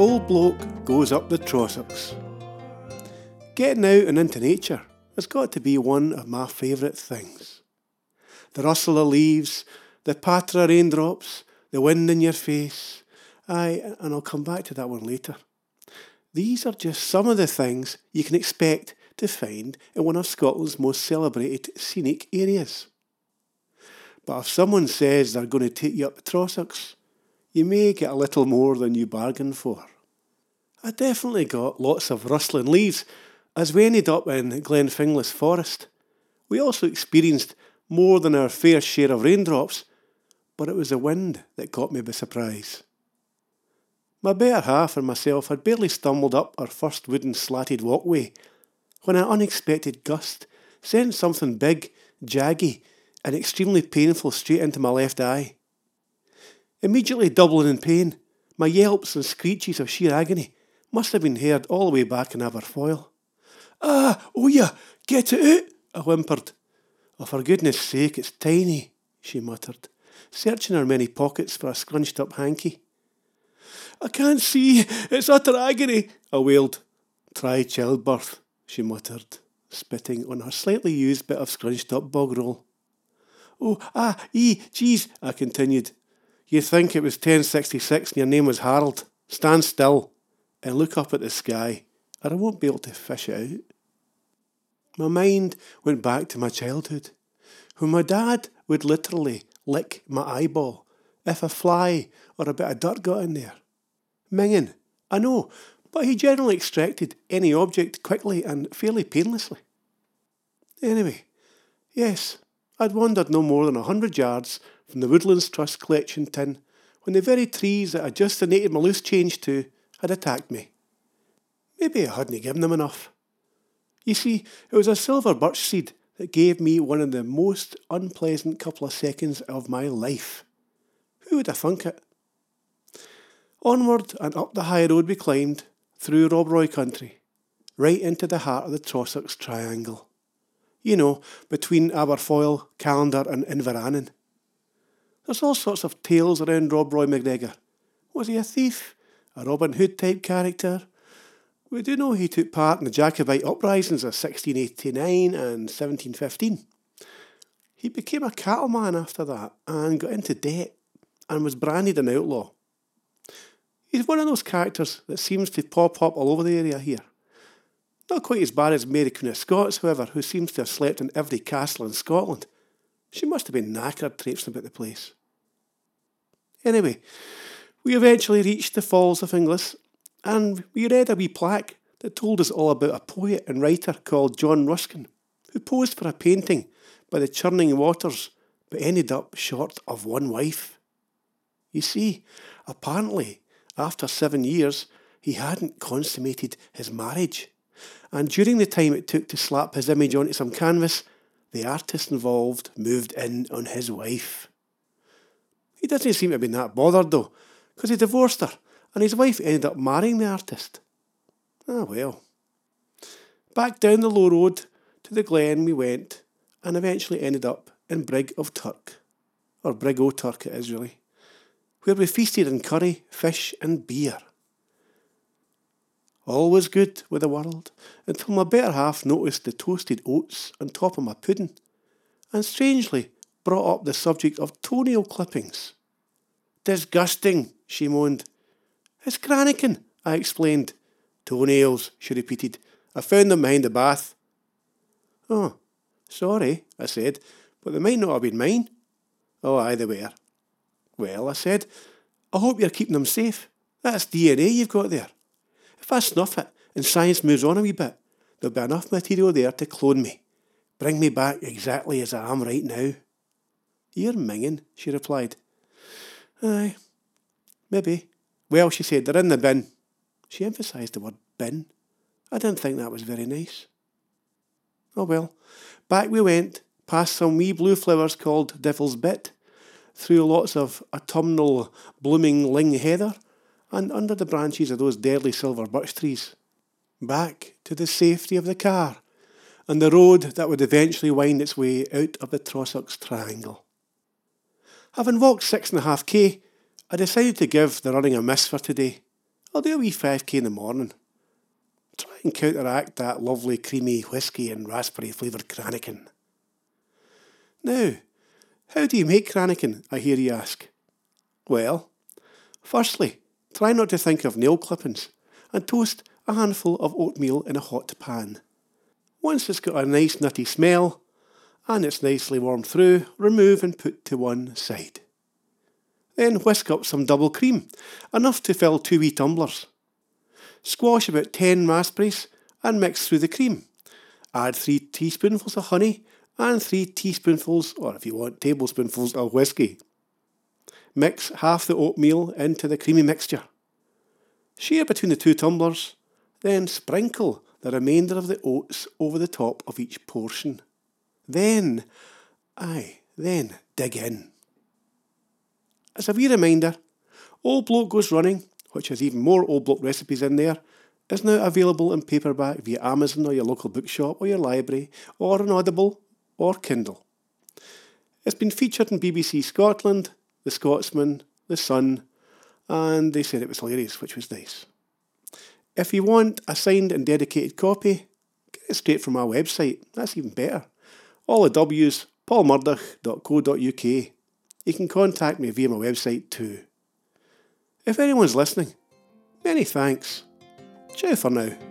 Old bloke goes up the Trossachs. Getting out and into nature has got to be one of my favourite things. The rustle of leaves, the patter of raindrops, the wind in your face. Aye, and I'll come back to that one later. These are just some of the things you can expect to find in one of Scotland's most celebrated scenic areas. But if someone says they're going to take you up the Trossachs, you may get a little more than you bargained for. I definitely got lots of rustling leaves as we ended up in Glenfinglas Forest. We also experienced more than our fair share of raindrops, but it was the wind that caught me by surprise. My better half and myself had barely stumbled up our first wooden slatted walkway when an unexpected gust sent something big, jaggy, and extremely painful straight into my left eye. Immediately doubling in pain, my yelps and screeches of sheer agony must have been heard all the way back in Aberfoyle. Ah, oh yeah, get it out, I whimpered. Oh, for goodness sake, it's tiny, she muttered, searching her many pockets for a scrunched up hanky. I can't see, it's utter agony, I wailed. Try childbirth, she muttered, spitting on her slightly used bit of scrunched up bog roll. Oh, ah, ee, geez, I continued, you think it was 1066 and your name was Harold. Stand still and look up at the sky, or I won't be able to fish it out. My mind went back to my childhood, when my dad would literally lick my eyeball if a fly or a bit of dirt got in there. Minging, I know, but he generally extracted any object quickly and fairly painlessly. Anyway, yes, I'd wandered no more than a hundred yards from the Woodlands Trust collection tin when the very trees that I just donated my loose change to had attacked me. Maybe I hadn't given them enough. You see, it was a silver birch seed that gave me one of the most unpleasant couple of seconds of my life. Who would have thunk it? Onward and up the high road we climbed, through Rob Roy country, right into the heart of the Trossachs Triangle. You know, between Aberfoyle, Callander and Inveranen. There's all sorts of tales around Rob Roy MacGregor. Was he a thief? A Robin Hood type character? We do know he took part in the Jacobite uprisings of 1689 and 1715. He became a cattleman after that and got into debt and was branded an outlaw. He's one of those characters that seems to pop up all over the area here. Not quite as bad as Mary Queen of Scots, however, who seems to have slept in every castle in Scotland. She must have been knackered traipsing about the place. Anyway, we eventually reached the Falls of Inglis, and we read a wee plaque that told us all about a poet and writer called John Ruskin, who posed for a painting by the churning waters but ended up short of one wife. You see, apparently, after seven years, he hadn't consummated his marriage, and during the time it took to slap his image onto some canvas, the artist involved moved in on his wife. He doesn't seem to have been that bothered though, because he divorced her and his wife ended up marrying the artist. Ah well. Back down the low road to the glen we went and eventually ended up in Brig of Turk, or Brig o' Turk it is really, where we feasted on curry, fish and beer. All was good with the world until my better half noticed the toasted oats on top of my pudding, and strangely brought up the subject of toenail clippings. Disgusting, she moaned. It's Cranachan, I explained. Toenails, she repeated. I found them behind the bath. Oh, sorry, I said, but they might not have been mine. Oh, aye, they were. Well, I said, I hope you're keeping them safe. That's DNA you've got there. If I snuff it and science moves on a wee bit, there'll be enough material there to clone me. Bring me back exactly as I am right now. You're minging, she replied. Aye, maybe. Well, she said, they're in the bin. She emphasised the word bin. I didn't think that was very nice. Oh well, back we went, past some wee blue flowers called Devil's Bit, through lots of autumnal blooming ling heather, and under the branches of those deadly silver birch trees. Back to the safety of the car, and the road that would eventually wind its way out of the Trossachs Triangle. Having walked six and a half k, I decided to give the running a miss for today, I'll do a wee 5k in the morning. Try and counteract that lovely creamy whisky and raspberry flavoured Cranachan. Now, how do you make Cranachan, I hear you ask? Well, firstly, try not to think of nail clippings and toast a handful of oatmeal in a hot pan. Once it's got a nice nutty smell and it's nicely warmed through, remove and put to one side. Then whisk up some double cream, enough to fill two wee tumblers. Squash about 10 raspberries and mix through the cream. Add 3 teaspoonfuls of honey and 3 teaspoonfuls, or if you want, tablespoonfuls of whisky. Mix half the oatmeal into the creamy mixture. Share between the two tumblers, then sprinkle the remainder of the oats over the top of each portion. Then, aye, then dig in. As a wee reminder, Old Bloke Goes Running, which has even more Old Bloke recipes in there, is now available in paperback via Amazon or your local bookshop or your library or on Audible or Kindle. It's been featured in BBC Scotland, The Scotsman, The Sun, and they said it was hilarious, which was nice. If you want a signed and dedicated copy, get it straight from our website. That's even better. All the W's, paulmurdoch.co.uk. You can contact me via my website too. If anyone's listening, many thanks. Ciao for now.